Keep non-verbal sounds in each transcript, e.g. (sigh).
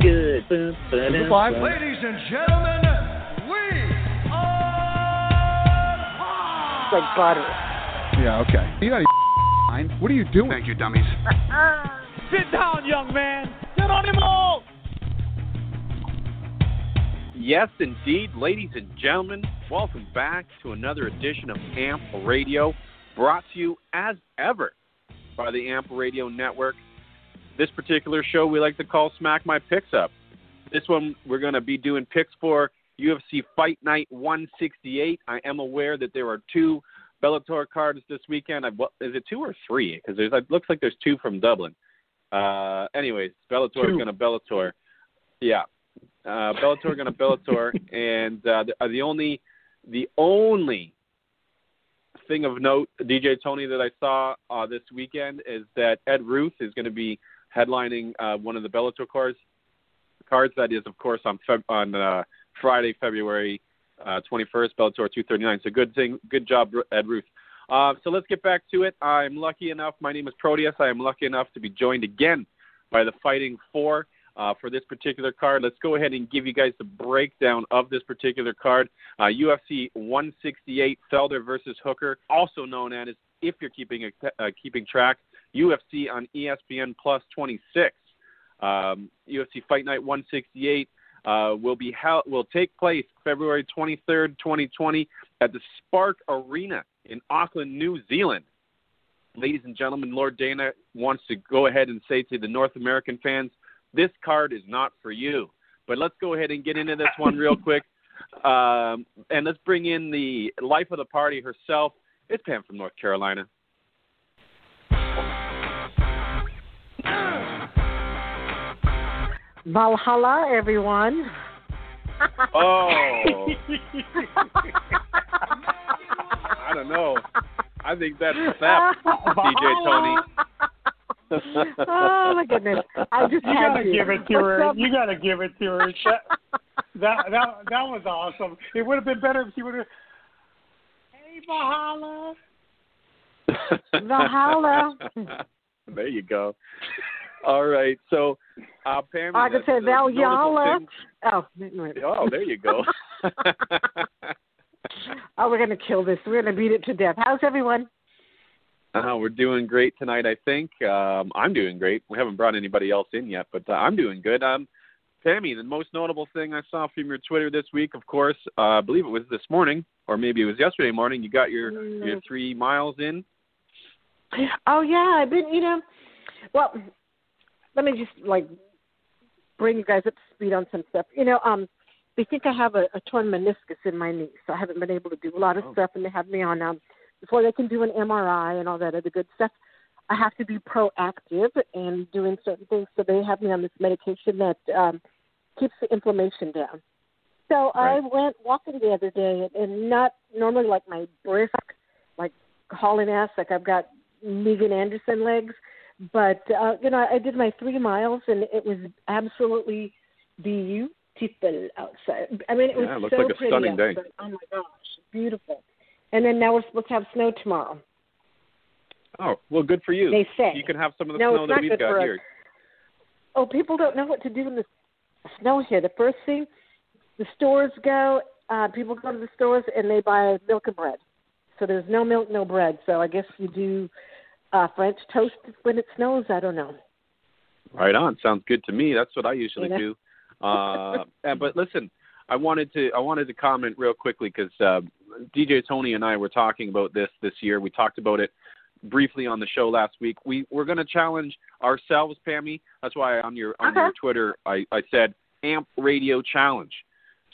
good. Boom, Five. Ladies and gentlemen, we are It's like butter. Yeah, okay. You got (laughs) mind. What are you doing? Thank you, dummies. (laughs) Sit down, young man. Geronimo! Yes, indeed, ladies and gentlemen, welcome back to another edition of AMP Radio, brought to you as ever by the AMP Radio Network. This particular show we like to call Smack My Picks Up. This one we're going to be doing picks for UFC Fight Night 168. I am aware that there are two Bellator cards this weekend. I, what, is it two or three? Because there's it looks like there's two from Dublin. Uh, anyways, Bellator is going to Bellator. Yeah, uh, Bellator going to Bellator, (laughs) and uh, the, uh, the only the only thing of note, DJ Tony, that I saw uh, this weekend is that Ed Ruth is going to be headlining uh, one of the Bellator cards. Cards that is, of course, on Feb- on uh, Friday, February uh, 21st, Bellator 239. So good thing, good job, Ed Ruth. Uh, so let's get back to it. I'm lucky enough. My name is Proteus. I am lucky enough to be joined again by the Fighting Four uh, for this particular card. Let's go ahead and give you guys the breakdown of this particular card. Uh, UFC 168 Felder versus Hooker, also known as, if you're keeping a, uh, keeping track, UFC on ESPN Plus 26. Um, UFC Fight Night 168 uh, will be held, will take place February 23rd, 2020, at the Spark Arena in Auckland, New Zealand. Ladies and gentlemen, Lord Dana wants to go ahead and say to the North American fans, this card is not for you. But let's go ahead and get into this one real (laughs) quick. Um, and let's bring in the life of the party herself. It's Pam from North Carolina. Valhalla, everyone. Oh, I don't know. I think that's theft, (laughs) DJ Tony. oh my goodness! I just You gotta to. give it to What's her. up? You gotta give it to her. (laughs) That that that, that was awesome. It would have been better if she would have. Hey, Valhalla. Valhalla. (laughs) there you go. All right, so uh, Pam. I could say Valhalla. Oh. Oh, there you go. (laughs) oh, we're gonna kill this. We're gonna beat it to death. How's everyone? Uh, we're doing great tonight, I think. Um, I'm doing great. We haven't brought anybody else in yet, but uh, I'm doing good. Um, Tammy, the most notable thing I saw from your Twitter this week, of course, uh, I believe it was this morning, or maybe it was yesterday morning. You got your your three miles in. Oh yeah, I've been. You know, well, let me just like bring you guys up to speed on some stuff. You know, um, they think I have a, a torn meniscus in my knee, so I haven't been able to do a lot of Oh. stuff, and they have me on um before they can do an MRI and all that other good stuff. I have to be proactive and doing certain things, so they have me on this medication that um, keeps the inflammation down. So I went walking the other day, and, and not normally like my brisk, like hauling ass, like I've got Megan Anderson legs, but uh, you know I did my three miles, and it was absolutely beautiful outside. I mean, it was Yeah, it so like a pretty stunning day. Oh my gosh, beautiful! And then now we're supposed to have snow tomorrow. Oh, well, good for you. They say. You can have some of the No, snow that we've got here. Oh, people don't know what to do in the snow here. The first thing, the stores go. Uh, people go to the stores and they buy milk and bread. So there's no milk, no bread. So I guess you do uh, French toast when it snows. I don't know. Right on. Sounds good to me. That's what I usually You know? do. Uh, and, but listen, I wanted to I wanted to comment real quickly because uh, DJ Tony and I were talking about this this year. We talked about it briefly on the show last week. We we're going to challenge ourselves, Pammy. That's why on your on Okay. your Twitter I, I said Amp Radio Challenge.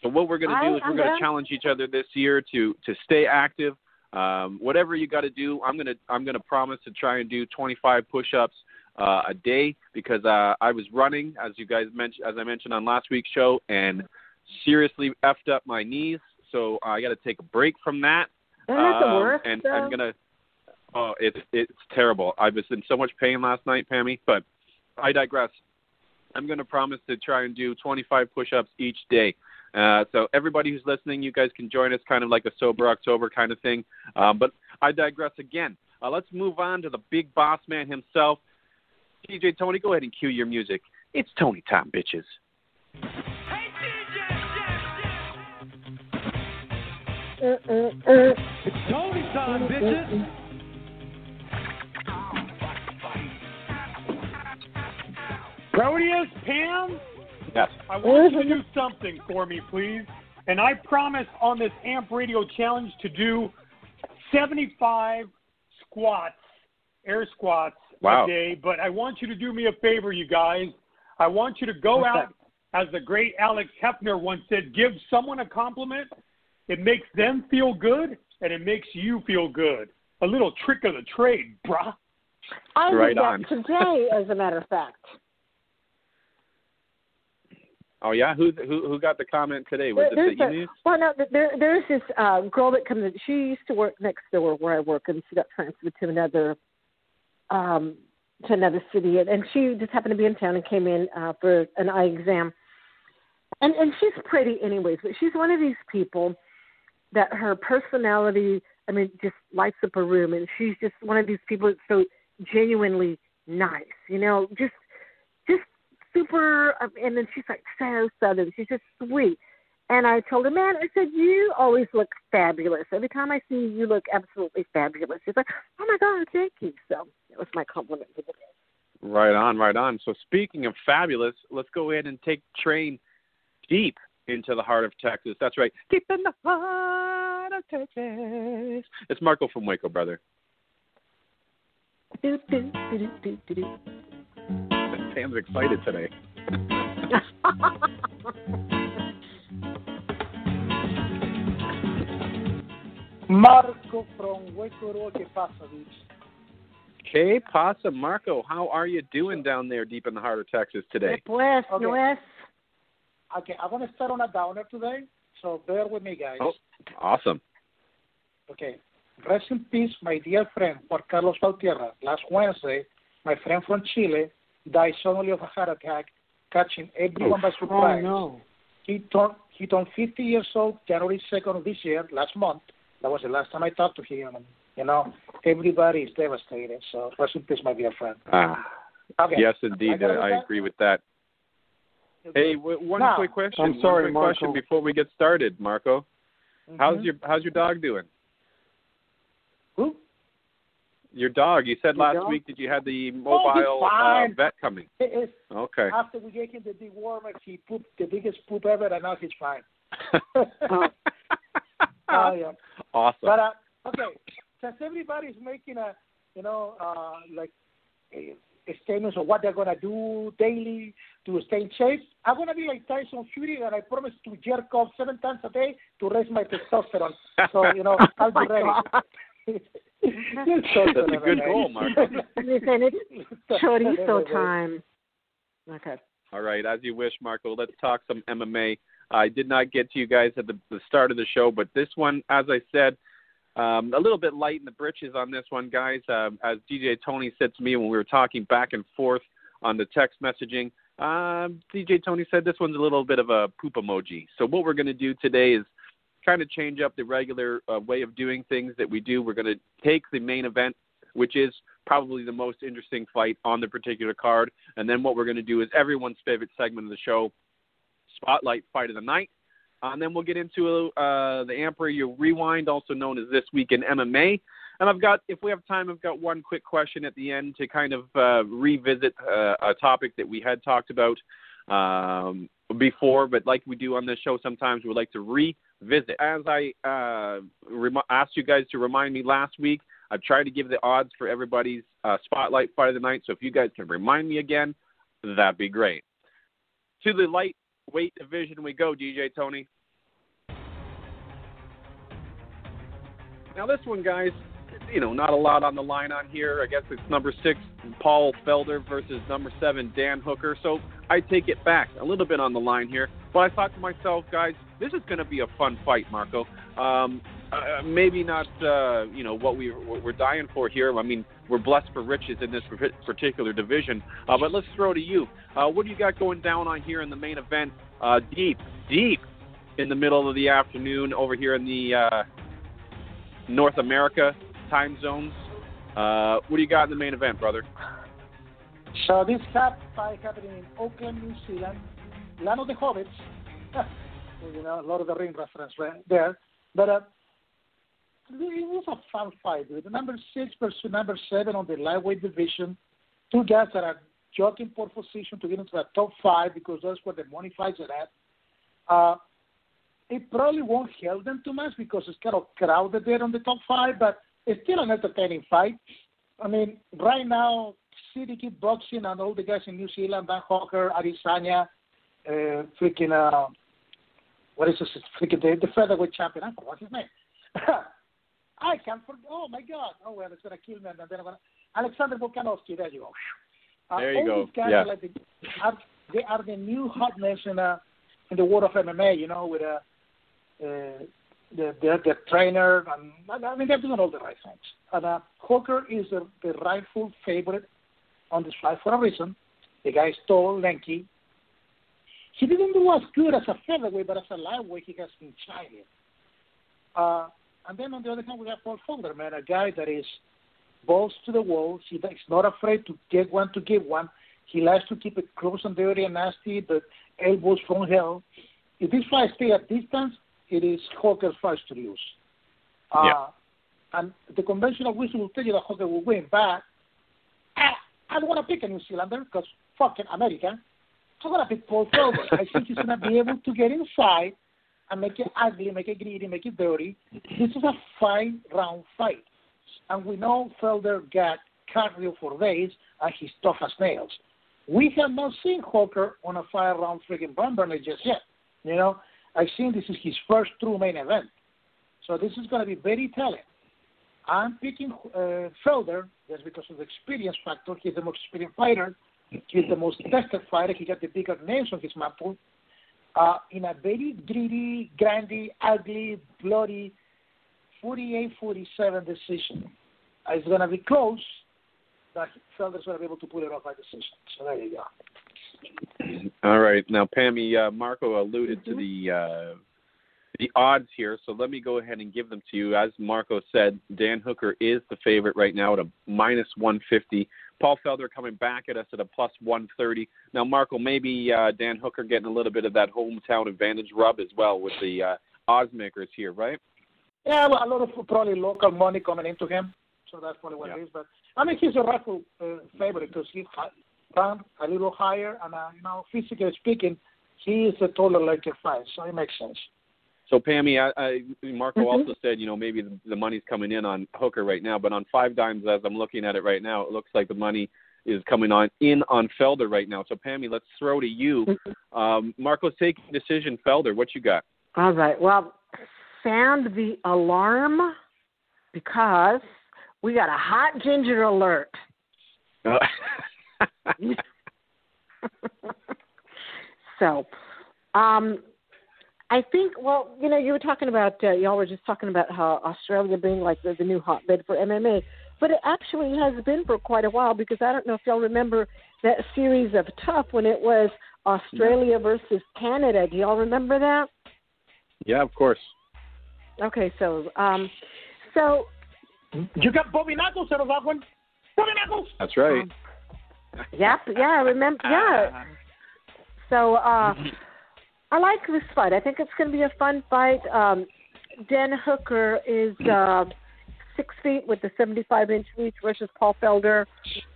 So what we're going to do is we're going to challenge each other this year to to stay active. Um, whatever you got to do, I'm gonna I'm gonna promise to try and do 25 push-ups uh, a day because uh, I was running, as you guys mentioned, as I mentioned on last week's show, and seriously effed up my knees. So I got to take a break from that. Isn't that the Um, worst? And though? I'm gonna. Oh, it's it's terrible. I was in so much pain last night, Pammy. But I digress. I'm gonna promise to try and do 25 push-ups each day. Uh, so everybody who's listening, you guys can join us, kind of like a sober October kind of thing. Um, but I digress again. Uh, let's move on to the big boss man himself, DJ Tony. Go ahead and cue your music. It's Tony time, bitches. Uh, uh, uh, it's Tony time, bitches. Rodeos, Pam. Yes. I want you to do something for me, please. And I promise on this AMP Radio Challenge to do 75 squats, air squats Wow. a day. But I want you to do me a favor, you guys. I want you to go What's out, as the great Alex Hefner once said, give someone a compliment. It makes them feel good, and it makes you feel good. A little trick of the trade, bruh. I did Right that on. (laughs) today, as a matter of fact. Oh yeah. Who who who got the comment today? Was There- it the well, no, there, there's this uh, girl that comes. in. She used to work next door where I work, and she got transferred to another um, to another city, and, and she just happened to be in town and came in uh, for an eye exam. And and she's pretty, anyways, but she's one of these people that her personality, I mean, just lights up a room, and she's just one of these people that's so genuinely nice, you know, just super. um, And then she's like so southern. She's just sweet. And I told her, man, I said, you always look fabulous. Every time I see you, you look absolutely fabulous. She's like, oh my God, thank you. So that was my compliment for the day. Right on, right on. So speaking of fabulous, let's go ahead and take train deep into the heart of Texas. That's right, deep in the heart of Texas. It's Marco from Waco, brother. Do, do, do, do, do, do, do. Sam's excited today. (laughs) Marco from Waco, ¿qué pasa, bitch? Que pasa, Marco? How are you doing down there, deep in the heart of Texas today? Pues, Okay. no es. Okay, I want to start on a downer today, so bear with me, guys. Oh. Awesome. Okay. Rest in peace, my dear friend, Juan Carlos Valtierra. Last Wednesday, my friend from Chile died suddenly of a heart attack, catching everyone by surprise. Oh, no. He turned he turned 50 years old January 2nd of this year, last month. That was the last time I talked to him. And, you know, everybody is devastated. So rest in peace, my dear friend. Ah, Okay. yes, indeed. I I agree with that. Hey, w- one Now- quick question. I'm sorry, one quick Marco. question before we get started, Marco. How's Mhm. your How's your dog doing? Who? Your dog. You said last dog? week that you had the Oh, mobile uh, vet coming. It is Okay. after we gave him the dewormer, he pooped the biggest poop ever, and now he's fine. (laughs) Oh, yeah. Awesome. But uh, okay, since everybody's making a, you know, uh, like a, a statements of what they're gonna do daily to stay in shape, I'm gonna be like Tyson Fury, and I promise to jerk off seven times a day to raise my testosterone. (laughs) So you know, I'll be ready. (laughs) (laughs) That's a good goal, Marco. Listen, it's chorizo time. Okay. All right, as you wish, Marco. Let's talk some MMA. I did not get to you guys at the, the start of the show, but this one, as I said, um, a little bit light in the britches on this one, guys. Um, as DJ Tony said to me when we were talking back and forth on the text messaging, um, DJ Tony said this one's a little bit of a poop emoji. So what we're going to do today is kind of change up the regular uh, way of doing things that we do. We're going to take the main event, which is probably the most interesting fight on the particular card, and then what we're going to do is everyone's favorite segment of the show, Spotlight Fight of the Night. And then we'll get into uh, the Amp Rewind, also known as This Week in MMA. And I've got, if we have time, I've got one quick question at the end to kind of uh, revisit uh, a topic that we had talked about um, before, but like we do on this show, sometimes we like to revisit. As I uh, rem- asked you guys to remind me last week, I've tried to give the odds for everybody's uh, Spotlight Fight of the Night, so if you guys can remind me again, that'd be great. To the lightweight division we go, DJ Tony. Now this one, guys, you know, not a lot on the line on here. I guess it's number six, Paul Felder versus number seven, Dan Hooker. So I take it back a little bit on the line here. But I thought to myself, guys, this is going to be a fun fight, Marco. Um, uh, maybe not, uh, you know, what we we're dying for here. I mean, we're blessed for riches in this particular division. Uh, but let's throw to you. Uh, what do you got going down on here in the main event? Uh, deep, deep in the middle of the afternoon over here in the uh, North America time zones. Uh, what do you got in the main event, brother? So this fight happening in Auckland, New Zealand, land of the hobbits. (laughs) you know, a lot of the ring reference there. But uh, it was a fun fight. The number six versus number seven on the lightweight division. Two guys that are jockeying for position to get into the top five because that's where the money fights are at. Uh, it probably won't help them too much because it's kind of crowded there on the top five, but it's still an entertaining fight. I mean, right now, City Kickboxing and all the guys in New Zealand, Dan Hooker, Adesanya, uh, freaking, uh, what is this? Freaking the, the featherweight champion. I forgot his name. (laughs) I can't forget. Oh my God! Oh well, it's gonna kill me. And then I'm gonna Alexander Volkanovski. There you go. Uh, There you go. Yeah. are like the, are, they are the new hotness in uh, in the world of MMA. You know, with uh, uh, the the the trainer and I mean they're doing all the right things. And uh, Hooker is the, the rightful favorite on this fight for a reason. The guy is tall, lanky. He didn't do as good as a featherweight, but as a lightweight, he has been shining. Uh, and then on the other hand, we have Paul Felder, man, a guy that is balls to the wall. He is not afraid to get one to give one. He likes to keep it close and dirty and nasty, but elbows from hell. If this fight stay at distance, it is Hooker's fight to lose. Uh, Yeah. And the conventional wisdom will tell you that Hooker will win, but I, I don't want to pick a New Zealander because fucking America. I'm going to pick Paul Felder. (laughs) I think he's going to be able to get inside and make it ugly, make it greedy, make it dirty. This is a five round fight. And we know Felder got cardio for days and he's tough as nails. We have not seen Hooker on a five round freaking bomb burner just yet. You know, I think this is his first true main event. So this is going to be very telling. I'm picking uh, Felder just because of the experience factor. He's the most experienced fighter. He's the most tested fighter. He got the bigger names on his mantle. Uh, in a very gritty, grindy, ugly, bloody 48-47 decision. It's going to be close, but Felder's going to be able to pull it off by decision. So there you go. All right. Now, Pammy, uh, Marco alluded to the uh, the odds here, so let me go ahead and give them to you. As Marco said, Dan Hooker is the favorite right now at a minus 150. Paul Felder coming back at us at a plus 130. Now, Marco, maybe uh, Dan Hooker getting a little bit of that hometown advantage rub as well with the uh, odds makers here, right? Yeah, well, a lot of probably local money coming into him, so that's probably what Yeah. it is. But I mean, he's a rightful uh, favorite because he's hi- ranked a little higher, and uh, you know, physically speaking, he is a taller like a fight, so it makes sense. So, Pammy, I, I, Marco Mhm. also said, you know, maybe the, the money's coming in on Hooker right now, but on five dimes, as I'm looking at it right now, it looks like the money is coming on in on Felder right now. So, Pammy, let's throw to you. Um, Marco's taking decision. Felder, what you got? All right. Well, sound the alarm because we got a hot ginger alert. (laughs) (laughs) so, um, I think. Well, you know, you were talking about uh, y'all were just talking about how Australia being like the, the new hotbed for MMA, but it actually has been for quite a while because I don't know if y'all remember that series of TUF when it was Australia versus Canada. Do y'all remember that? yeah, of course. Okay, so um, so You got Bobby Knuckles out of that one. Bobby Knuckles. That's right. Yep, yeah, I remember. (laughs) Yeah. So uh, I like this fight. I think it's going to be a fun fight. Um, Dan Hooker is uh, six feet with a 75 inch reach versus Paul Felder,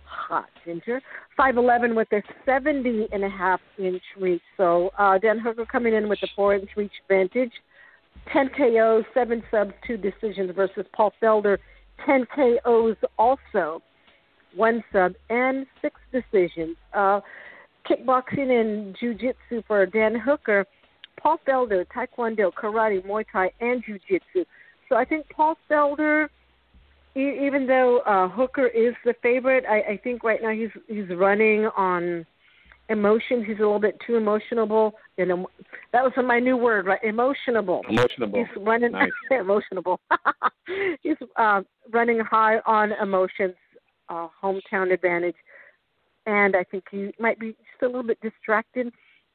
hot ginger, 5'11 with a 70 and a half inch reach. So uh, Dan Hooker coming in with a four inch reach advantage. 10 KOs, 7 subs, 2 decisions versus Paul Felder, 10 KOs also, 1 sub, and 6 decisions. Uh, kickboxing and jiu-jitsu for Dan Hooker, Paul Felder, taekwondo, karate, muay thai, and jiu-jitsu. So I think Paul Felder, e- even though uh, Hooker is the favorite, I, I think right now he's he's running on emotions. He's a little bit too emotionable. You know, that was my new word, right? Emotionable. Emotionable. He's running Nice. (laughs) emotionable. (laughs) He's uh, running high on emotions, uh, hometown advantage, and I think he might be just a little bit distracted.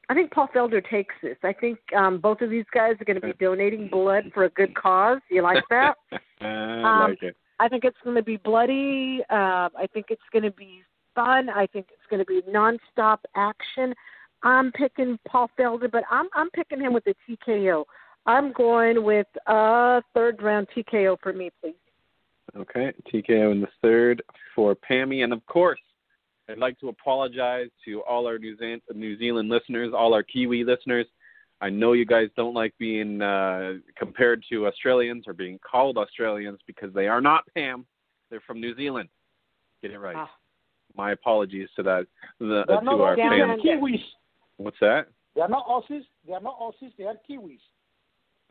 I think Paul Felder takes this. I think um, both of these guys are going to be donating blood for a good cause. You like that? (laughs) I Um, like it. I think it's going to be bloody. Uh, I think it's going to be fun. I think it's going to be nonstop action. I'm picking Paul Felder, but I'm I'm picking him with a TKO. I'm going with uh third round TKO for me, please. Okay, TKO in the third for Pammy, and of course, I'd like to apologize to all our New, Zealand, New Zealand listeners, all our Kiwi listeners. I know you guys don't like being uh, compared to Australians or being called Australians because they are not Pam. They're from New Zealand. Get it right. Ah. My apologies to that. The, uh, to not our Aussies, they are. Kiwis. What's that? They are not Aussies. They are not Aussies. They are Kiwis.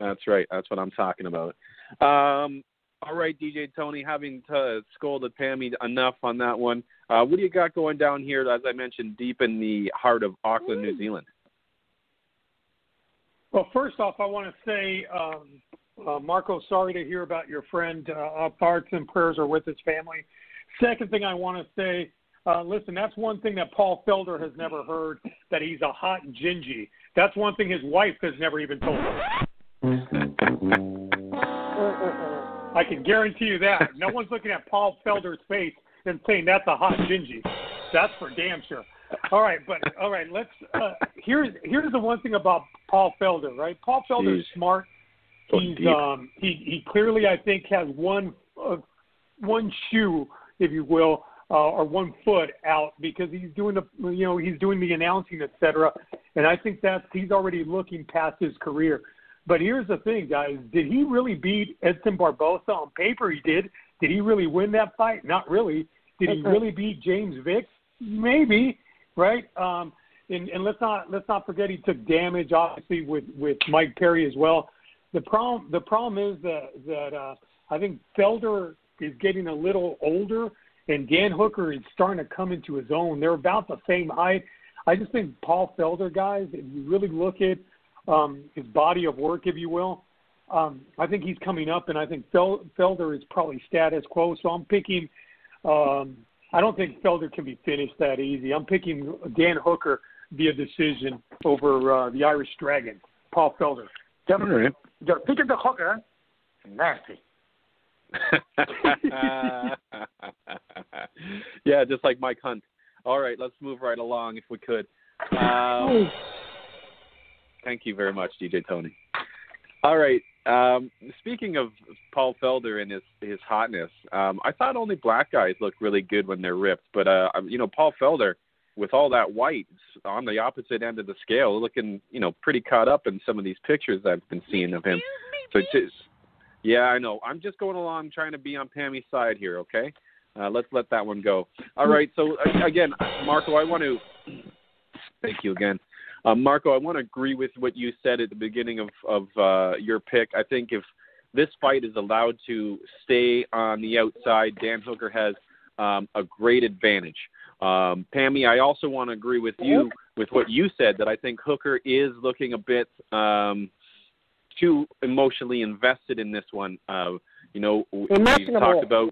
That's right. That's what I'm talking about. Um, all right, DJ Tony, having to scolded Pammy enough on that one. Uh, what do you got going down here, as I mentioned, deep in the heart of Auckland, New Zealand? Well, first off, I want to say, um, uh, Marco, sorry to hear about your friend. Uh, our thoughts and prayers are with his family. Second thing I want to say, uh, listen, that's one thing that Paul Felder has never heard, that he's a hot gingy. That's one thing his wife has never even told him. (laughs) I can guarantee you that. No one's looking at Paul Felder's face and saying that's a hot gingy. That's for damn sure. All right, but all right, let's. Uh, here's here's the one thing about Paul Felder, right? Paul Felder's Jeez. smart. So He's deep. um he he clearly I think has one uh, one shoe, if you will, uh, or one foot out because he's doing the you know he's doing the announcing, et cetera. And I think that's he's already looking past his career. But here's the thing, guys: did he really beat Edson Barboza on paper? He did. Did he really win that fight? Not really. Did he really beat James Vick? Maybe, right? Um, and, and let's not let's not forget he took damage, obviously, with with Mike Perry as well. The problem the problem is that that uh, I think Felder is getting a little older, and Dan Hooker is starting to come into his own. They're about the same height. I just think Paul Felder, guys, if you really look at um, his body of work, if you will, um, I think he's coming up, and I think Fel- Felder is probably status quo. So I'm picking. Um, I don't think Felder can be finished that easy. I'm picking Dan Hooker via decision over uh, the Irish Dragon, Paul Felder. You're, All right. you're picking the hooker. Nasty. (laughs) yeah, just like Mike Hunt. All right, let's move right along if we could. Um, thank you very much, DJ Tony. All right. Um, speaking of Paul Felder and his his hotness, um, I thought only black guys look really good when they're ripped, but uh, you know Paul Felder with all that white on the opposite end of the scale, looking you know pretty caught up in some of these pictures I've been seeing of him. So just yeah, I know. I'm just going along trying to be on Pammy's side here, okay? Uh, let's let that one go. All right. So uh, again, Marco, I want to thank you again. Uh, Marco, I want to agree with what you said at the beginning of of uh, your pick. I think if this fight is allowed to stay on the outside, Dan Hooker has um, a great advantage. Um, Pammy, I also want to agree with you with what you said that I think Hooker is looking a bit um, too emotionally invested in this one. Uh, you know, we talked about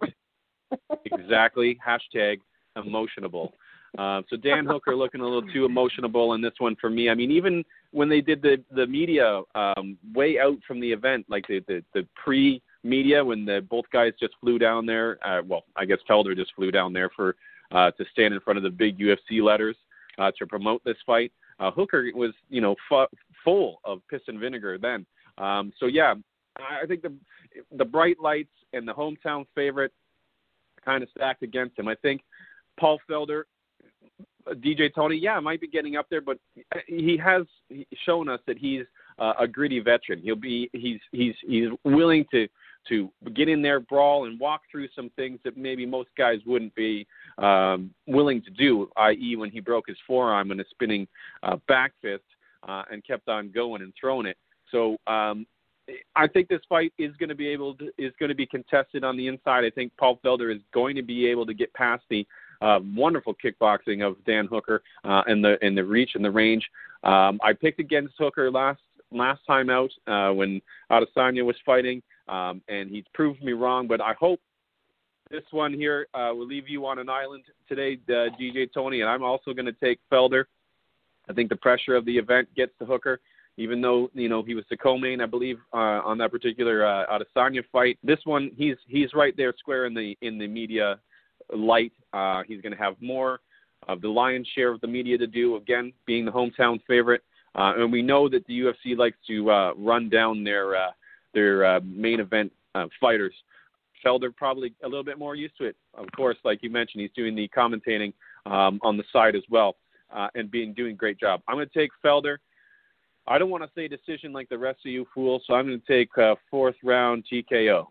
(laughs) exactly hashtag emotionable. Uh, so Dan Hooker looking a little too emotionable in this one for me. I mean, even when they did the the media um, way out from the event, like the the, the pre media when the both guys just flew down there. Uh, well, I guess Felder just flew down there for uh, to stand in front of the big UFC letters uh, to promote this fight. Uh, Hooker was you know fu- full of piss and vinegar then. Um, so yeah, I think the the bright lights and the hometown favorite kind of stacked against him. I think Paul Felder, DJ Tony, yeah, might be getting up there, but he has shown us that he's uh, a gritty veteran. He'll be he's he's he's willing to to get in there, brawl, and walk through some things that maybe most guys wouldn't be um, willing to do. I.e., when he broke his forearm in a spinning uh, back fist uh, and kept on going and throwing it. So um, I think this fight is going to be able to is going to be contested on the inside. I think Paul Felder is going to be able to get past the uh, wonderful kickboxing of Dan Hooker uh, and the and the reach and the range. Um, I picked against Hooker last last time out uh, when Adesanya was fighting, um, and he's proved me wrong. But I hope this one here uh, will leave you on an island today, uh, DJ Tony, and I'm also going to take Felder. I think the pressure of the event gets to Hooker even though you know he was the co-main, I believe, uh, on that particular uh, Adesanya fight. This one, he's he's right there, square in the in the media light. Uh, he's going to have more of the lion's share of the media to do. Again, being the hometown favorite, uh, and we know that the UFC likes to uh, run down their uh, their uh, main event uh, fighters. Felder probably a little bit more used to it. Of course, like you mentioned, he's doing the commentating um, on the side as well, uh, and being doing a great job. I'm going to take Felder. I don't want to say decision like the rest of you fools, so I'm going to take uh, fourth round TKO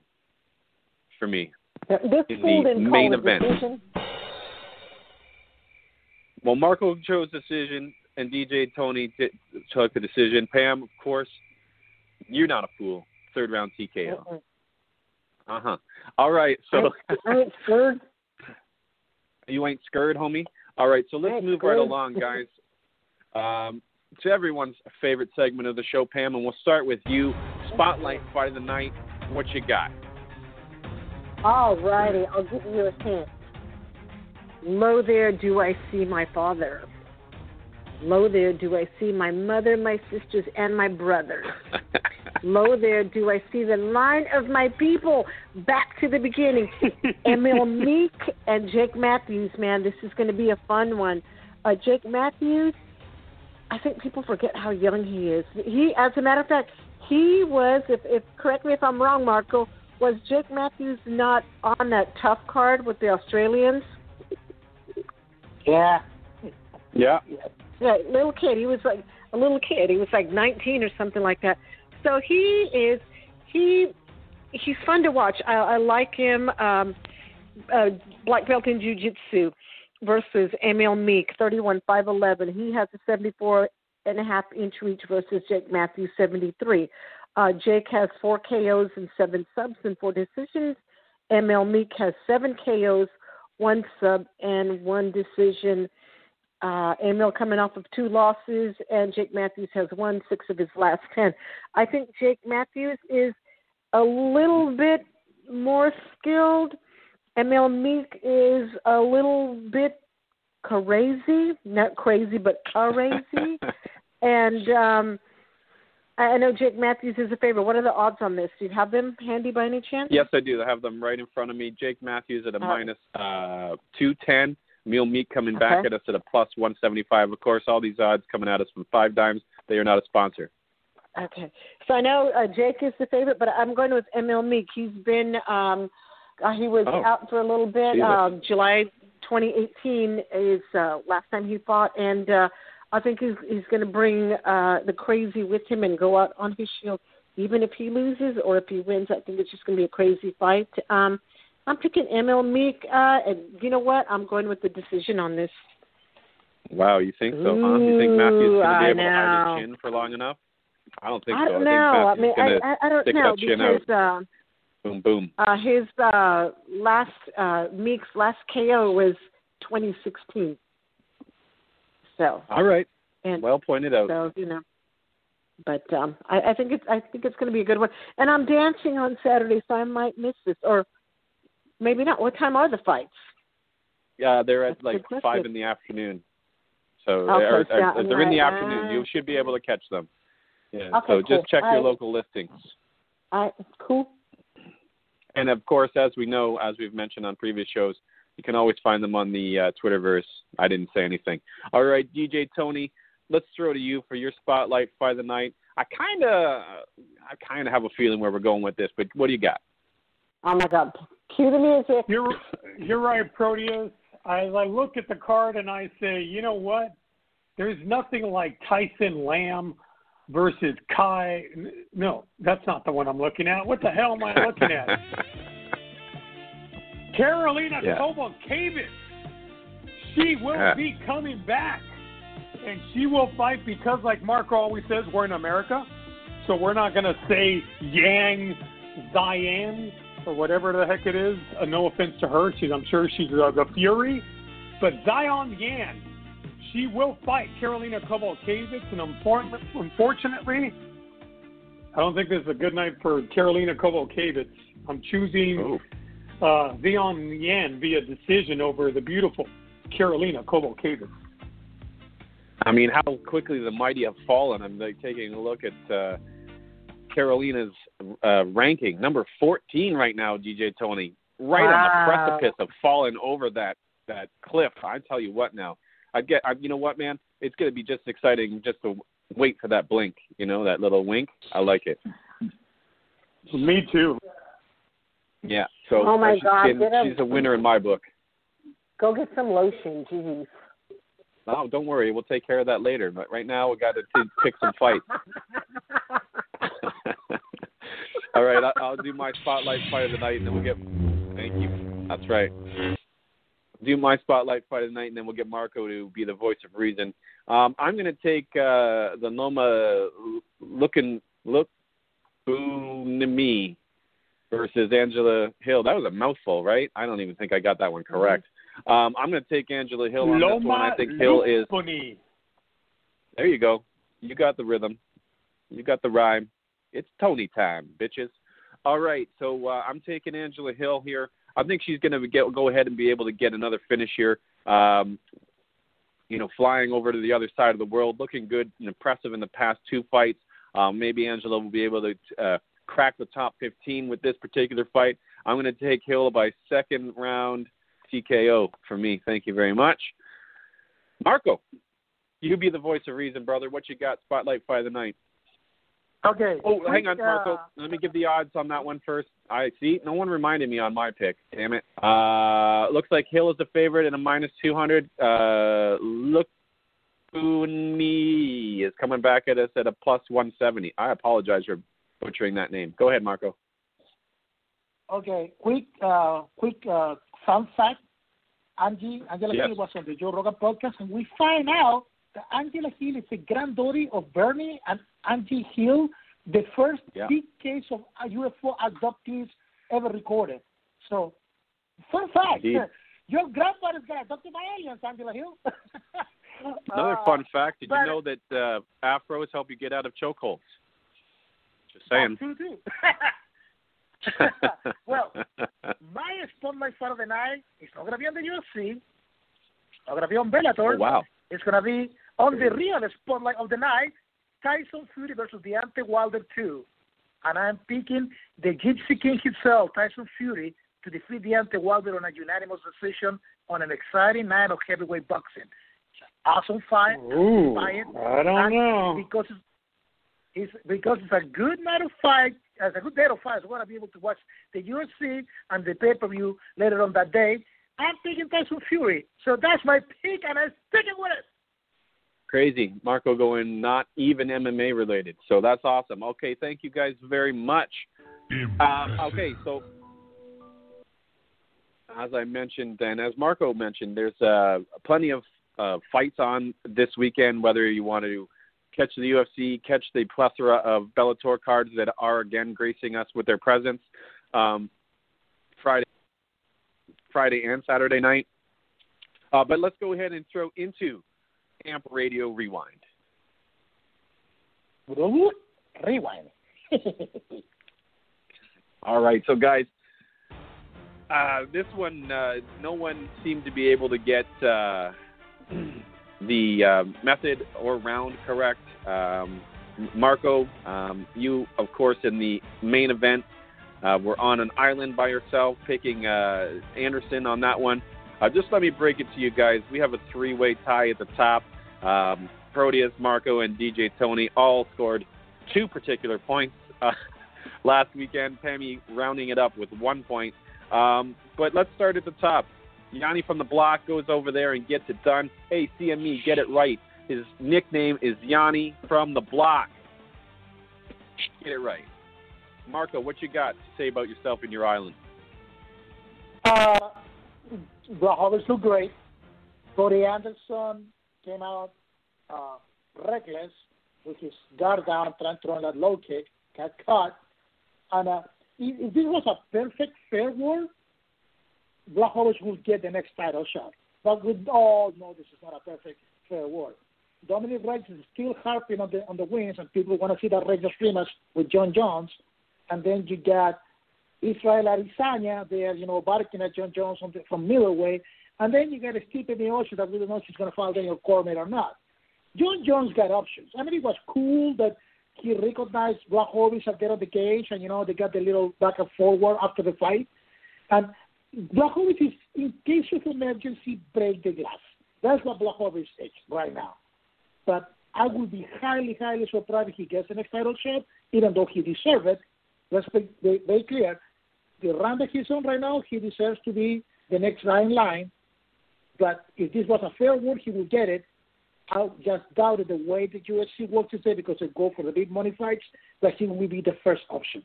for me. This in the didn't main event. decision. Well, Marco chose decision, and DJ Tony took the decision. Pam, of course, you're not a fool. Third round TKO. Uh huh. All right, so I ain't scared. (laughs) you ain't scared, homie. All right, so let's move right along, (laughs) guys. Um, to everyone's favorite segment of the show, Pam, and we'll start with you. Spotlight fight of the night. What you got? All righty, I'll give you a hint. Lo there do I see my father. Lo there do I see my mother, my sisters, and my brothers. (laughs) Lo there do I see the line of my people back to the beginning. (laughs) Emil Meek and Jake Matthews, man, this is going to be a fun one. Uh, Jake Matthews, I think people forget how young he is. He, as a matter of fact, he was, if, if correct me if I'm wrong, Marco, was Jake Matthews not on that tough card with the Australians? Yeah. yeah. Yeah, little kid. He was like a little kid. He was like 19 or something like that. So he is he he's fun to watch. I, I like him. Um, uh, black belt in jiu-jitsu versus Emil Meek, 31 5'11. He has a 74 and a half inch reach versus Jake Matthews, 73. Uh, Jake has four KOs and seven subs and four decisions. Emil Meek has seven KOs, one sub, and one decision. Uh, Emil coming off of two losses, and Jake Matthews has won six of his last (laughs) ten. I think Jake Matthews is a little bit more skilled. Emil Meek is a little bit crazy, not crazy, but (laughs) crazy. and um, I know Jake Matthews is a favorite. What are the odds on this? Do you have them handy by any chance? Yes, I do. I have them right in front of me. Jake Matthews at a minus uh, 210. Emil Meek coming back at us at a plus 175. Of course, all these odds coming at us from five dimes. They are not a sponsor. Okay. So I know uh, Jake is the favorite, but I'm going with Emil Meek. He's been um uh, he was Oh. out for a little bit. Um July 2018 is uh last time he fought and uh I think he's he's going to bring uh the crazy with him and go out on his shield even if he loses or if he wins. I think it's just going to be a crazy fight. Um I'm picking Emil Meek uh and you know what? I'm going with the decision on this. Wow, you think so, huh? You think Matthews going to be I able to hide his chin for long enough? I don't think so. I so. don't I know. I think mean, I, going to I, I don't know chin out. because uh, boom, boom. Uh, his uh, last uh, Meek's last KO was 2016. So All right. and Well pointed out. so you know, but um, I, I think it's I think it's going to be a good one. And I'm dancing on Saturday, so I might miss this, or maybe not. What time are the fights? Yeah, they're at That's like five in the afternoon. So Okay, they're, so yeah, they're in the afternoon. uh, You should be able to catch them. Yeah. Okay, so cool. just check your local listings. I cool. And of course, as we know, as we've mentioned on previous shows, you can always find them on the uh, Twitterverse. I didn't say anything. All right, DJ Tony, let's throw to you for your spotlight fight of the night. I kind of, I kind of have a feeling where we're going with this, but what do you got? Oh my God! Cue the music. You're you're right, Proteus. I, I look at the card and I say, you know what? There's nothing like Tyson Lamb versus Kai. No, that's not the one I'm looking at. What the hell am I looking at? (laughs) Karolina Yeah. Kowalkiewicz. She will Yeah. be coming back, and she will fight because, like Marco always says, we're in America, so we're not going to say Yang Zian or whatever the heck it is. Uh, no offense to her, she's I'm sure she's uh, the Fury, but Zion Yan, she will fight Karolina Kowalkiewicz, and unfortunately, I don't think this is a good night for Karolina Kowalkiewicz. I'm choosing Oh, uh, Zion Yan via decision over the beautiful Karolina Kowalkiewicz. I mean, how quickly the mighty have fallen. I'm like taking a look at uh, Karolina's uh, ranking, number 14 right now. DJ Tony, right on the precipice of falling over that that cliff. I tell you what, now I get. I, you know what, man? It's going to be just exciting just to wait for that blink. You know, that little wink. I like it. Me too. Yeah. So Oh, my she's, God, been- get a- she's a winner in my book. Go get some lotion, jeez. Oh, don't worry. We'll take care of that later. But right now, we got to t- pick some fights. (laughs) All right, I- I'll do my spotlight fight of the night, and then we'll get. Thank you. That's right. Do my spotlight fight of the night, and then we'll get Marco to be the voice of reason. Um, I'm going to take uh, the Noma looking look boo, me versus Angela Hill. That was a mouthful, right? I don't even think I got that one correct. Um, I'm going to take Angela Hill on this one. I think Hill is Luponi. there you go. You got the rhythm. You got the rhyme. It's Tony time, bitches. All right, so uh, I'm taking Angela Hill here. I think she's going to get go ahead and be able to get another finish here. Um, you know, flying over to the other side of the world, looking good and impressive in the past two fights. Um, maybe Angela will be able to uh, crack the top 15 with this particular fight. I'm going to take Hill by second round TKO for me. Thank you very much. Marco, you be the voice of reason, brother. What you got? Spotlight fight of the night. Okay. Oh, hang on, Marco. uh, Let me give the odds on that one first. I see. No one reminded me on my pick. Damn it. Uh, looks like Hill is the favorite in a minus 200. Uh, look. is coming back at us at a plus 170. I apologize for butchering that name. Go ahead, Marco. Okay, quick, uh, quick uh, fun fact. Angie, Angela Yes. Hill was on the Joe Rogan podcast, and we find out that Angela Hill is the granddaughter of Bernie and Angie Hill, the first Yeah. big case of UFO adoptees ever recorded. So, fun fact. Indeed. Your grandfather's got adopted by aliens, Angela Hill. (laughs) Another Uh, fun fact. Did you know that uh, afros help you get out of chokeholds? Just saying. That's true, too. (laughs) well, my spotlight fight of the night is not going to be on the UFC. It's not going to be on Bellator. oh, wow. It's going to be on the real spotlight of the night, Tyson Fury versus Deontay Wilder 2. And I'm picking the Gypsy King himself, Tyson Fury, to defeat Deontay Wilder on a unanimous decision on an exciting night of heavyweight boxing. It's an awesome fight. Ooh, Fight. I don't know. Because it's, it's because it's a good night of fight, as a good day of fight. So I want to be able to watch the UFC and the pay per view later on that day. I'm picking Tyson Fury, so that's my pick, and I'm sticking with it. Crazy. Marco going not even MMA related. So that's awesome. Okay, thank you guys very much. Um, okay, so as I mentioned and as Marco mentioned, there's uh, plenty of uh, fights on this weekend, whether you want to catch the UFC, catch the plethora of Bellator cards that are again gracing us with their presence um, Friday, Friday and Saturday night. Uh, but let's go ahead and throw into Amp Radio Rewind. Rewind. (laughs) All right, so guys, uh, this one, uh, no one seemed to be able to get uh, (clears throat) the uh, method or round correct. Um, Marco, um, you, of course, in the main event, uh, were on an island by yourself, picking uh, Anderson on that one. Uh, just let me break it to you guys. We have a three-way tie at the top. Um, Proteus, Marco, and DJ Tony all scored two particular points uh, (laughs) last weekend. Pammy rounding it up with one point. Um, but let's start at the top. Yanni from the block goes over there and gets it done. Hey, CME, get it right. His nickname is Yanni from the block. Get it right. Marco, what you got to say about yourself and your island? Uh, Blachowicz looked great. Corey Anderson came out uh, reckless with his guard down, trying to throw that low kick, got caught. And uh, if this was a perfect fair war, Blachowicz would get the next title shot. But we all know this is not a perfect fair war. Dominick Reyes is still harping on the on the wins, and people want to see that Reyes rematch with Jon Jones. And then you got Israel Adesanya there, you know, barking at Jon Jones from, the, from middleweight. And then you got Stipe Miocic that we don't know if he's going to file Daniel Cormier or not. Jon Jones got options. I mean, it was cool that he recognized Blachowicz at the end of the cage, and, you know, they got the little back and forward after the fight. And Blachowicz is, in case of emergency, break the glass. That's what Blachowicz is right now. But I would be highly, highly surprised if he gets the next title shot, even though he deserves it. Let's be very clear. The run that he's on right now, he deserves to be the next guy in line. But if this was a fair one, he would get it. I just doubted the way the UFC works today because they go for the big money fights that he will be the first option.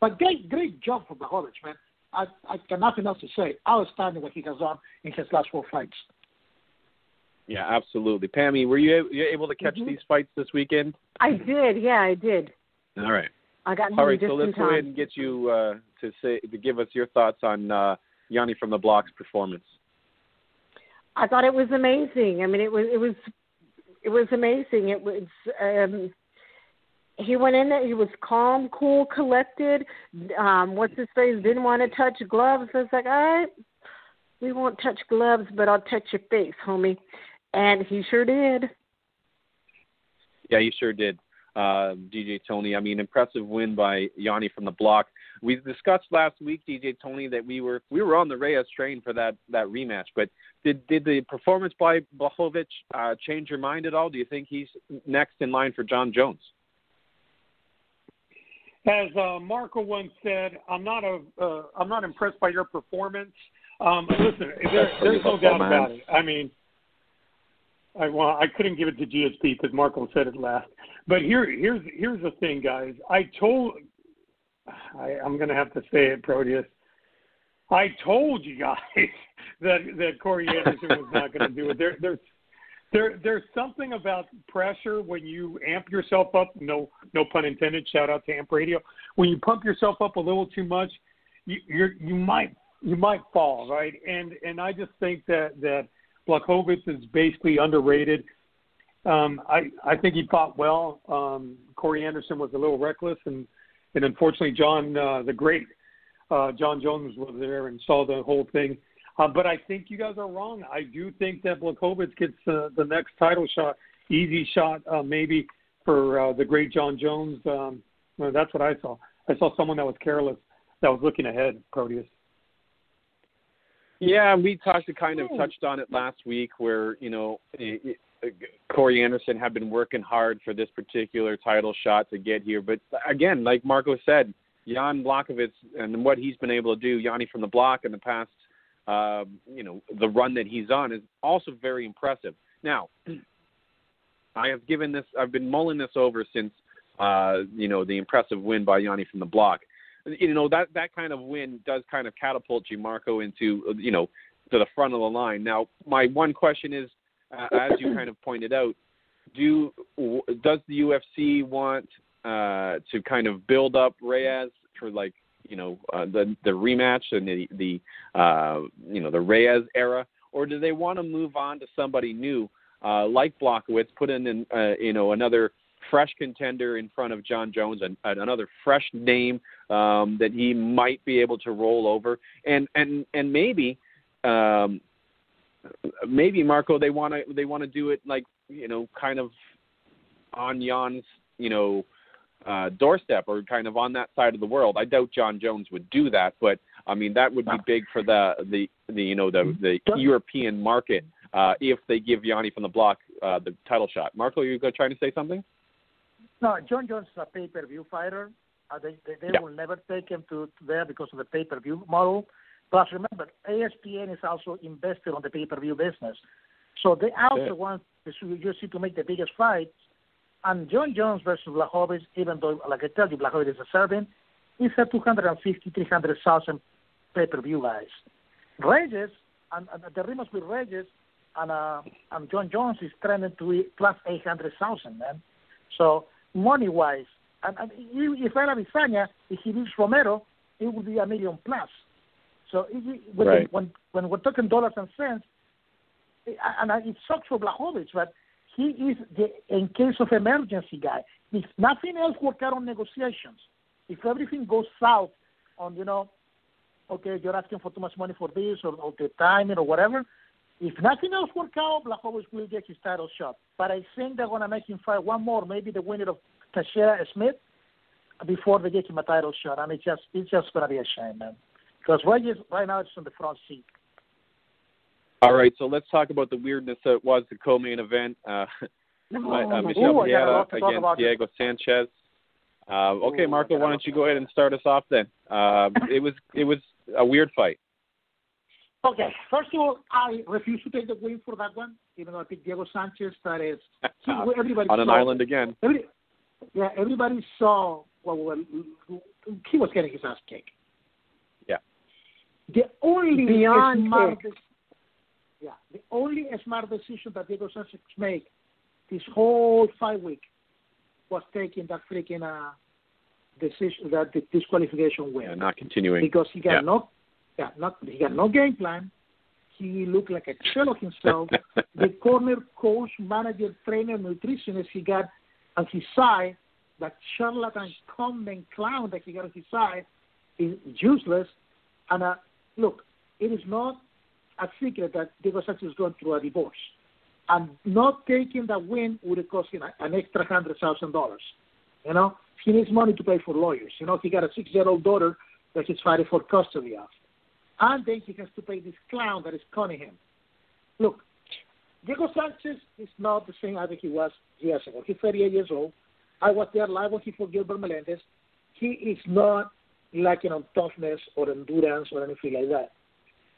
But great, great job from Blachowicz, man. I, I got nothing else to say. Outstanding what he has done in his last four fights. Yeah, absolutely. Pammy, were you, you able to catch Mhm. these fights this weekend? I did. Yeah, I did. All right. I got All right, so let's go ahead and get you uh, to say to give us your thoughts on uh, Yanni from the Block's performance. I thought it was amazing. I mean, it was it was it was amazing. It was um he went in there. He was calm, cool, collected. Um, what's his face? Didn't want to touch gloves. I was like, all right, we won't touch gloves, but I'll touch your face, homie. And he sure did. Yeah, you sure did, uh, DJ Tony. I mean, impressive win by Yanni from the block. We discussed last week, DJ Tony, that we were we were on the Reyes train for that that rematch. But did did the performance by Blachowicz uh, change your mind at all? Do you think he's next in line for Jon Jones? As uh, Marco once said, I'm not a uh, I'm not impressed by your performance. Um, listen, there, there's no doubt about it. I mean, I well, I couldn't give it to GSP because Marco said it last. But here here's here's the thing, guys. I told I, I'm going to have to say it, Proteus. I told you guys (laughs) that that Corey Anderson was not going to do it. There there's there there's something about pressure when you amp yourself up. No no pun intended. Shout out to Amp Radio. When you pump yourself up a little too much, you you're, you might you might fall right. And and I just think that that Blachowicz is basically underrated. Um, I I think he fought well. Um, Corey Anderson was a little reckless, and and unfortunately Jon uh, the great uh, Jon Jones was there and saw the whole thing. Uh, but I think you guys are wrong. I do think that Blachowicz gets uh, the next title shot, easy shot, uh, maybe for uh, the great Jon Jones. Um, well, that's what I saw. I saw someone that was careless, that was looking ahead. Proteus. Yeah, we talked kind of touched on it last week, where you know it, it, Corey Anderson had been working hard for this particular title shot to get here, but again, like Marco said, Jan Blachowicz and what he's been able to do, Yanni from the block in the past, uh, you know, the run that he's on is also very impressive. Now, (clears throat) I have given this, I've been mulling this over since, uh, you know, the impressive win by Yanni from the block you know that that kind of win does kind of catapult you, Marco, into you know to the front of the line. Now, my one question is, uh, as you kind of pointed out, do does the UFC want uh, to kind of build up Reyes for like you know uh, the the rematch and the the uh, you know the Reyes era, or do they want to move on to somebody new uh, like Blachowicz, put in an, uh, you know another fresh contender in front of Jon Jones, and, and another fresh name um, that he might be able to roll over, and and and maybe, um, maybe Marco they want to they want to do it like you know kind of on Jan's you know uh, doorstep or kind of on that side of the world. I doubt Jon Jones would do that, but I mean that would be big for the the, the you know the the European market uh, if they give Yanni from the block uh, the title shot. Marco, you go trying to say something? No, Jon Jones is a pay-per-view fighter. Uh, they they, they Yeah. will never take him to, to there because of the pay-per-view model. Plus, remember, ESPN is also invested on the pay-per-view business, so they also Yeah. want the UFC to make the biggest fights. And Jon Jones versus Blachowicz, even though, like I tell you, Blachowicz is a Serbian, is a 250, 300,000 pay-per-view guys. Reyes, and, and the rumors with Reyes and uh, and John Jones is trending to be plus 800,000, man. So money-wise, and, and if Era Bisagna, if he beats Romero, it would be a million plus. So when, Right. when when we're talking dollars and cents, and it sucks for Blachowicz, but he is the in case of emergency guy. If nothing else work out on negotiations, if everything goes south on you know, okay, you're asking for too much money for this or, or the timing or whatever. If nothing else work out, Blachowicz will get his title shot. But I think they're gonna make him fight one more, maybe the winner of Teixeira Smith, before they get him a title shot. And it's just it's just gonna be a shame, man. Because Reyes right now it's on the front seat. All right, so let's talk about the weirdness that was the co-main event. Uh, (laughs) No, uh, Michel Ooh, I Pieta lot to talk against about. Diego Sanchez. Uh, okay, Ooh, Marco, I got a why don't you go ahead and start us off then? Uh, (laughs) it was it was a weird fight. Okay, first of all, I refuse to take the win for that one, even though I picked Diego Sanchez. That is, he, (laughs) everybody On an saw, island again. Every, yeah, everybody saw well, well, he was getting his ass kicked. Yeah. The only Beyond smart, kicked. de- yeah, the only smart decision that Diego Sanchez made this whole five week was taking that freaking uh, decision, that the disqualification win Yeah, not continuing. because he got Yeah. no, yeah, not he got no game plan. He looked like a shell of himself. (laughs) the corner coach, manager, trainer, nutritionist he got on his side, that charlatan, and clown that he got on his side, is useless. And uh, look, it is not a secret that Diego Sanchez is going through a divorce. And not taking that win would have cost him an extra hundred thousand dollars. You know, he needs money to pay for lawyers. You know, he got a six-year-old daughter that he's fighting for custody of, and then he has to pay this clown that is conning him. Look, Diego Sanchez is not the same as he was years ago. He's 38 years old. I was there live when he fought Gilbert Melendez. He is not lacking on toughness or endurance or anything like that.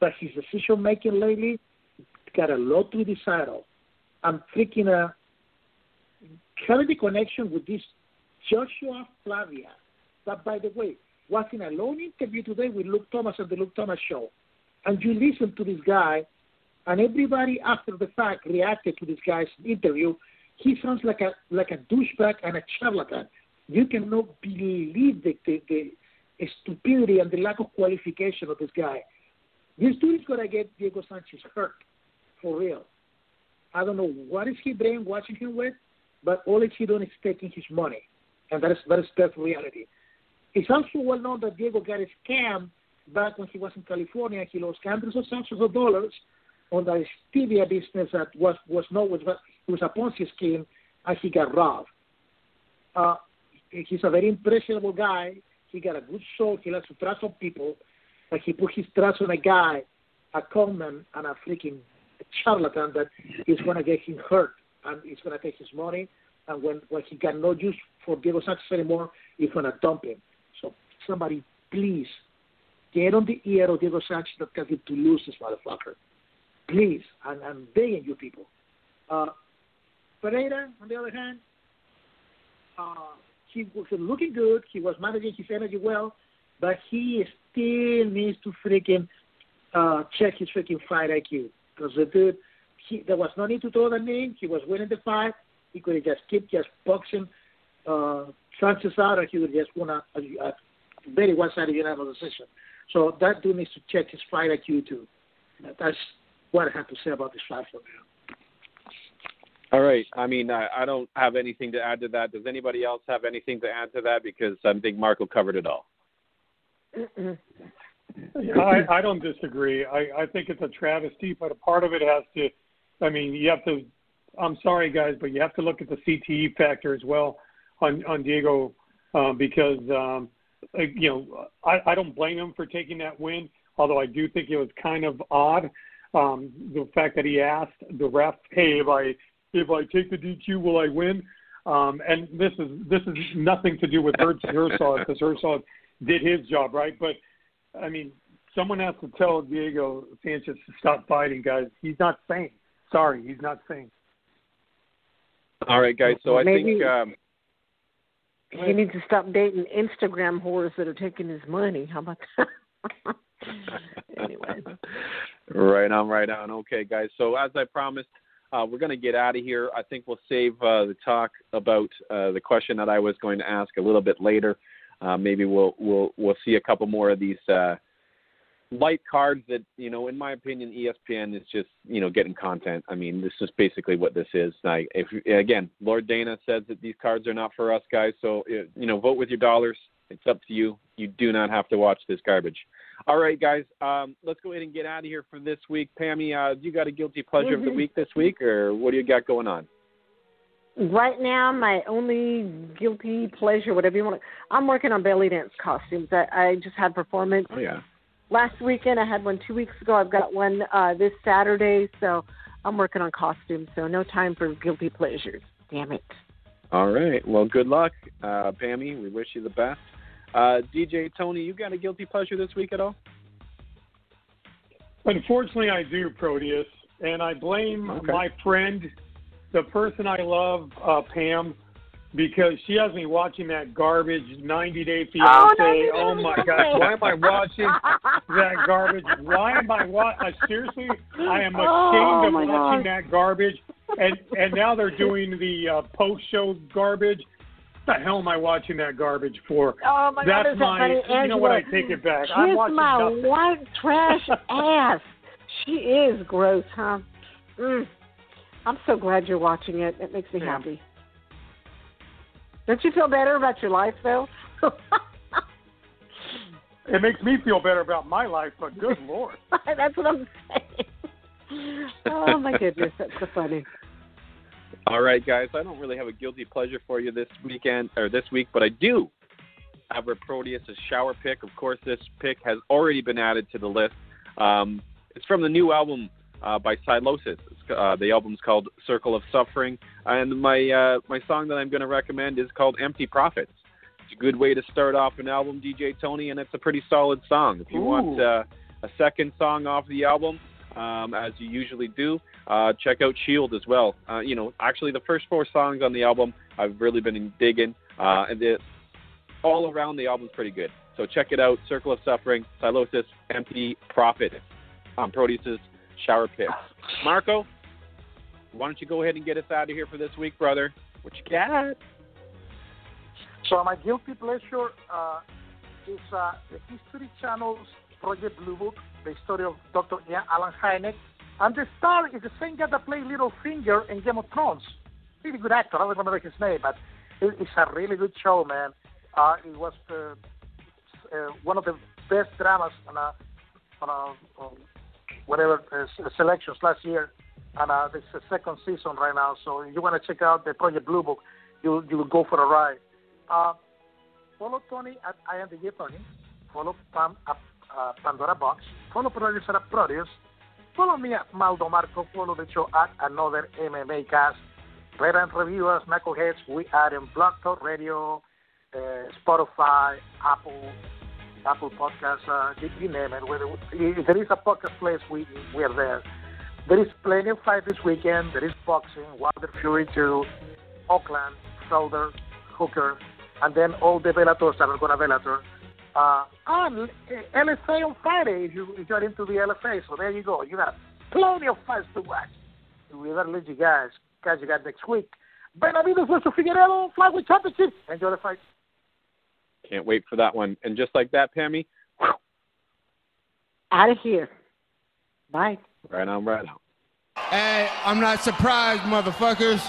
But his decision making lately got a lot to decide of. I'm thinking uh, having the connection with this Joshua Fabia. That, by the way, was in a long interview today with Luke Thomas at the Luke Thomas Show. And you listen to this guy, and everybody after the fact reacted to this guy's interview. He sounds like a like a douchebag and a charlatan. You cannot believe the, the, the stupidity and the lack of qualification of this guy. This dude is gonna get Diego Sanchez hurt for real. I don't know what is he brainwashing him with, but all he's doing is taking his money, and that is that is that's reality. It's also well known that Diego got a scam back when he was in California. He lost hundreds of thousands of dollars on the stevia business that was was known was was a Ponzi scheme, and he got robbed. Uh, he's a very impressionable guy. He got a good soul. He likes to trust on people, but he put his trust on a guy, a conman, and a freaking charlatan that is going to get him hurt and he's going to take his money. And when, when he got no use for Diego Sanchez anymore, he's going to dump him. So somebody, please, get on the ear of Diego Sanchez that tells him to lose this motherfucker. Please, and I'm begging you people. Uh, Pereira, on the other hand, uh, he was looking good. He was managing his energy well, but he still needs to freaking uh, check his freaking fight IQ. Because the dude, he, there was no need to throw the name. He was winning the fight. He could have just kept just boxing uh, out, and he would just won a, a, a very one-sided unanimous decision. So that dude needs to check his fight IQ too. That's what I have to say about this fight for now. All right. I mean, I, I don't have anything to add to that. Does anybody else have anything to add to that? Because I think Marco covered it all. I, I don't disagree. I, I think it's a travesty, but a part of it has to. I mean, you have to. I'm sorry, guys, but you have to look at the CTE factor as well on on Diego um, because um, uh, you know I, I don't blame him for taking that win. Although I do think it was kind of odd um, the fact that he asked the ref, "Hey, if I if I take the DQ, will I win?" Um, and this is this is nothing to do with Herzog because Herzog did his job right, but I mean, someone has to tell Diego Sanchez to stop fighting, guys. He's not sane. Sorry, he's not sane. All right, guys. So I think um, He needs to stop dating Instagram whores that are taking his money. How about that? (laughs) anyway. right on, right on. Okay, guys. So as I promised, uh, we're going to get out of here. I think we'll save uh, the talk about uh, the question that I was going to ask a little bit later. Uh, maybe we'll we'll we'll see a couple more of these uh, light cards that you know, in my opinion, ESPN is just you know getting content. I mean, this is basically what this is. Like, if again, Lord Dana says that these cards are not for us guys, so uh, you know, vote with your dollars. It's up to you. You do not have to watch this garbage. All right, guys. Um, let's go ahead and get out of here for this week. Pammy, uh, you got a guilty pleasure of the Mhm. week this week, or what do you got going on? Right now, my only guilty pleasure, whatever you want to, I'm working on belly dance costumes. I, I just had performance Oh yeah. last weekend. I had one two weeks ago. I've got one uh, this Saturday, so I'm working on costumes. So no time for guilty pleasures. damn it. All right. Well, good luck, uh, Pammy. We wish you the best. Uh, DJ Tony, you got a guilty pleasure this week at all? Unfortunately, I do, Proteus, and I blame Okay. my friend, the person I love, uh, Pam, because she has me watching that garbage 90 Day Oh, Fiance. 90 Oh, my gosh, why am I watching that garbage? Why am I watching? Seriously, I am ashamed Oh, of watching that garbage. And and now they're doing the uh, post show garbage. What the hell am I watching that garbage for? Oh my God, That's is that my. funny? You know what? I Angela, take it back. Watching my nothing. white trash (laughs) ass. She is gross, huh? Mm. I'm so glad you're watching it. It makes me Yeah. happy. Don't you feel better about your life, though? (laughs) It makes me feel better about my life, but good lord. (laughs) That's what I'm saying. Oh my goodness, that's so funny. All right, guys. I don't really have a guilty pleasure for you this weekend or this week, but I do have a Proteus shower pick. Of course, this pick has already been added to the list. Um, it's from the new album uh, by Sylosis. It's, uh, the album's called Circle of Suffering, and my uh, my song that I'm going to recommend is called Empty Prophets. It's a good way to start off an album, DJ Tony, and it's a pretty solid song. If you want uh, a second song off the album, um, as you usually do, uh, check out Shield as well. Uh, you know, actually, the first four songs on the album I've really been digging, uh, and the, all around the album's pretty good. So check it out. Circle of Suffering, Sylosis, Empty Prophet, on Proteus's Shower Picks. Marco, why don't you go ahead and get us out of here for this week, brother? What you got? So my guilty pleasure uh, is uh, the History Channel's Project Blue Book, the story of Dr. Ian Allen Hynek. And the star is the same guy that played Littlefinger in Game of Thrones. Really good actor. I don't remember his name, but it, it's a really good show, man. Uh, it was uh, uh, one of the best dramas on a, on a on whatever uh, selections last year, and uh, this is the second season right now. So if you want to check out the Project Blue Book, you you will go for a ride. Uh, follow Tony at I am the Tony. Follow Pam at uh, Pandora Box. Follow producer at Produce. Follow me at Maldo Marco. Follow the show at Another MMA Cast. Rate and review us, Knuckleheads. We are in Blog Talk Radio, uh, Spotify, Apple, Apple Podcasts, uh, you, you name it. Whether, if there is a podcast place, we, we are there. There is plenty of fight this weekend. There is boxing, Wilder Fury 2, Oakland, Felder, Hooker, and then all the Bellators that are going to Bellator. Uh, and LFA on Friday if, you, if you're into the LFA. So there you go. You got plenty of fights to watch. We better let you guys catch you guys next week. Benavidez versus Figueiredo, Flyweight Championship. Enjoy the fight. Can't wait for that one. And just like that, Pammy, Out of here. Bye. right on, right on. Hey, I'm not surprised, motherfuckers.